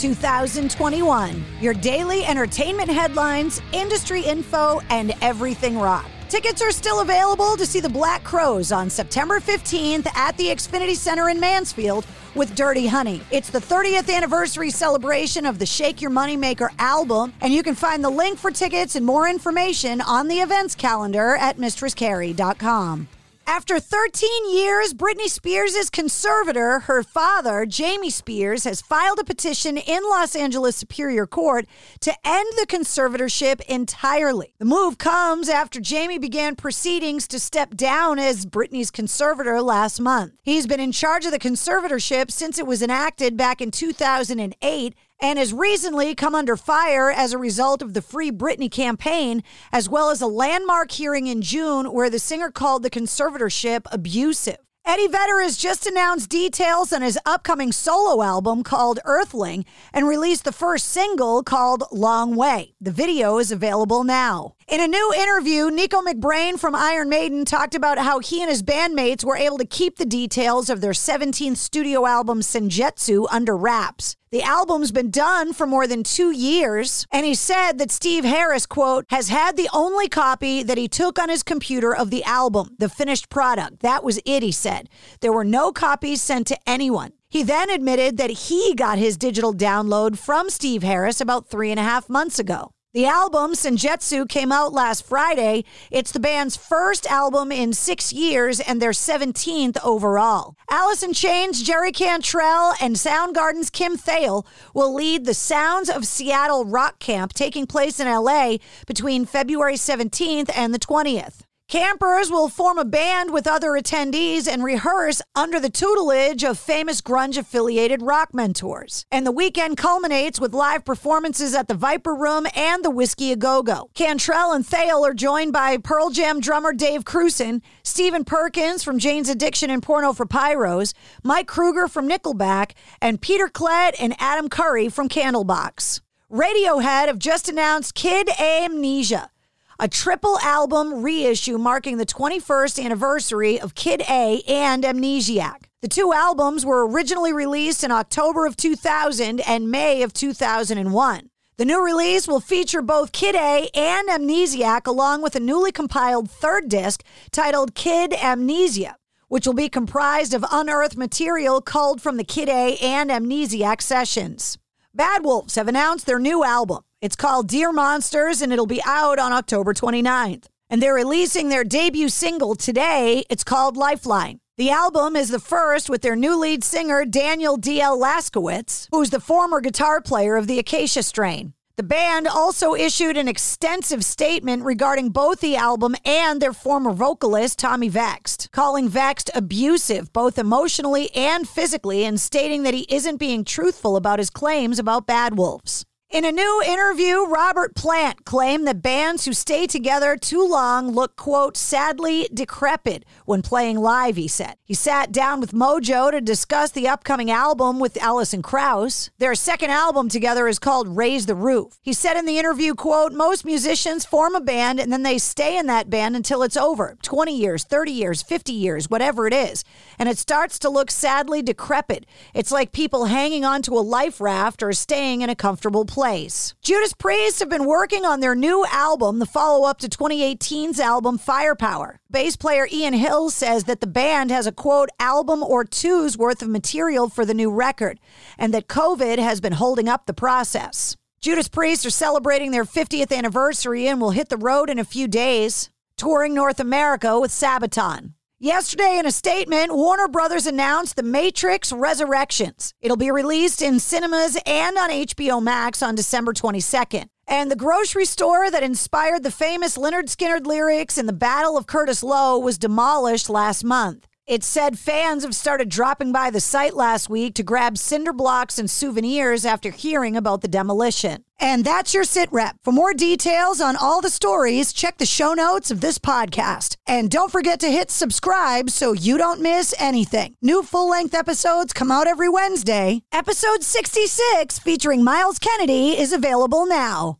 2021. Your daily entertainment headlines, industry info, and everything rock. Tickets are still available to see the Black Crowes on September 15th at the Xfinity Center in Mansfield with Dirty Honey. It's the 30th anniversary celebration of the Shake Your Moneymaker album, and you can find the link for tickets and more information on the events calendar at mistresscarrie.com. After 13 years, Britney Spears' conservator, her father, Jamie Spears, has filed a petition in Los Angeles Superior Court to end the conservatorship entirely. The move comes after Jamie began proceedings to step down as Britney's conservator last month. He's been in charge of the conservatorship since it was enacted back in 2008 and has recently come under fire as a result of the Free Britney campaign, as well as a landmark hearing in June where the singer called the conservatorship abusive. Eddie Vedder has just announced details on his upcoming solo album called Earthling and released the first single called Long Way. The video is available now. In a new interview, Nicko McBrain from Iron Maiden talked about how he and his bandmates were able to keep the details of their 17th studio album Senjutsu under wraps. The album's been done for more than two years, and he said that Steve Harris, quote, has had the only copy that he took on his computer of the album, the finished product. That was it, he said. There were no copies sent to anyone. He then admitted that he got his digital download from Steve Harris about three and a half months ago. The album, Senjutsu, came out last Friday. It's the band's first album in six years and their 17th overall. In Chains, Jerry Cantrell, and Soundgarden's Kim Thayil will lead the Sounds of Seattle Rock Camp taking place in LA between February 17th and the 20th. Campers will form a band with other attendees and rehearse under the tutelage of famous grunge affiliated rock mentors. And the weekend culminates with live performances at the Viper Room and the Whisky A Go Go. Cantrell and Thayil are joined by Pearl Jam drummer Dave Krusen, Stephen Perkins from Jane's Addiction and Porno for Pyros, Mike Kroeger from Nickelback, and Peter Klett and Adam Kury from Candlebox. Radiohead have just announced Kid Amnesia a triple album reissue marking the 21st anniversary of Kid A and Amnesiac. The two albums were originally released in October of 2000 and May of 2001. The new release will feature both Kid A and Amnesiac, along with a newly compiled third disc titled Kid Amnesia, which will be comprised of unearthed material culled from the Kid A and Amnesiac sessions. Bad Wolves have announced their new album. It's called Dear Monsters and it'll be out on October 29th. And they're releasing their debut single today. It's called Lifeline. The album is the first with their new lead singer, Daniel D.L. Laskiewicz, who's the former guitar player of the Acacia Strain. The band also issued an extensive statement regarding both the album and their former vocalist, Tommy Vext, calling Vext abusive both emotionally and physically and stating that he isn't being truthful about his claims about Bad Wolves. In a new interview, Robert Plant claimed that bands who stay together too long look, quote, sadly decrepit when playing live, he said. He sat down with Mojo to discuss the upcoming album with Alison Krauss. Their second album together is called Raise the Roof. He said in the interview, quote, most musicians form a band and then they stay in that band until it's over 20 years, 30 years, 50 years, whatever it is. And it starts to look sadly decrepit. It's like people hanging onto a life raft or staying in a comfortable place place. Judas Priest have been working on their new album, the follow up to 2018's album Firepower. Bass player Ian Hill says that the band has a quote album or two's worth of material for the new record, and that COVID has been holding up the process. Judas Priest are celebrating their 50th anniversary and will hit the road in a few days, touring North America with Sabaton. Yesterday, in a statement, Warner Brothers announced The Matrix Resurrections. It'll be released in cinemas and on HBO Max on December 22nd. And the grocery store that inspired the famous Lynyrd Skynyrd lyrics in the Ballad of Curtis Loew was demolished last month. It said fans have started dropping by the site last week to grab cinder blocks and souvenirs after hearing about the demolition. And that's your sit rep. For more details on all the stories, check the show notes of this podcast. And don't forget to hit subscribe so you don't miss anything. New full length episodes come out every Wednesday. Episode 66, featuring Myles Kennedy, is available now.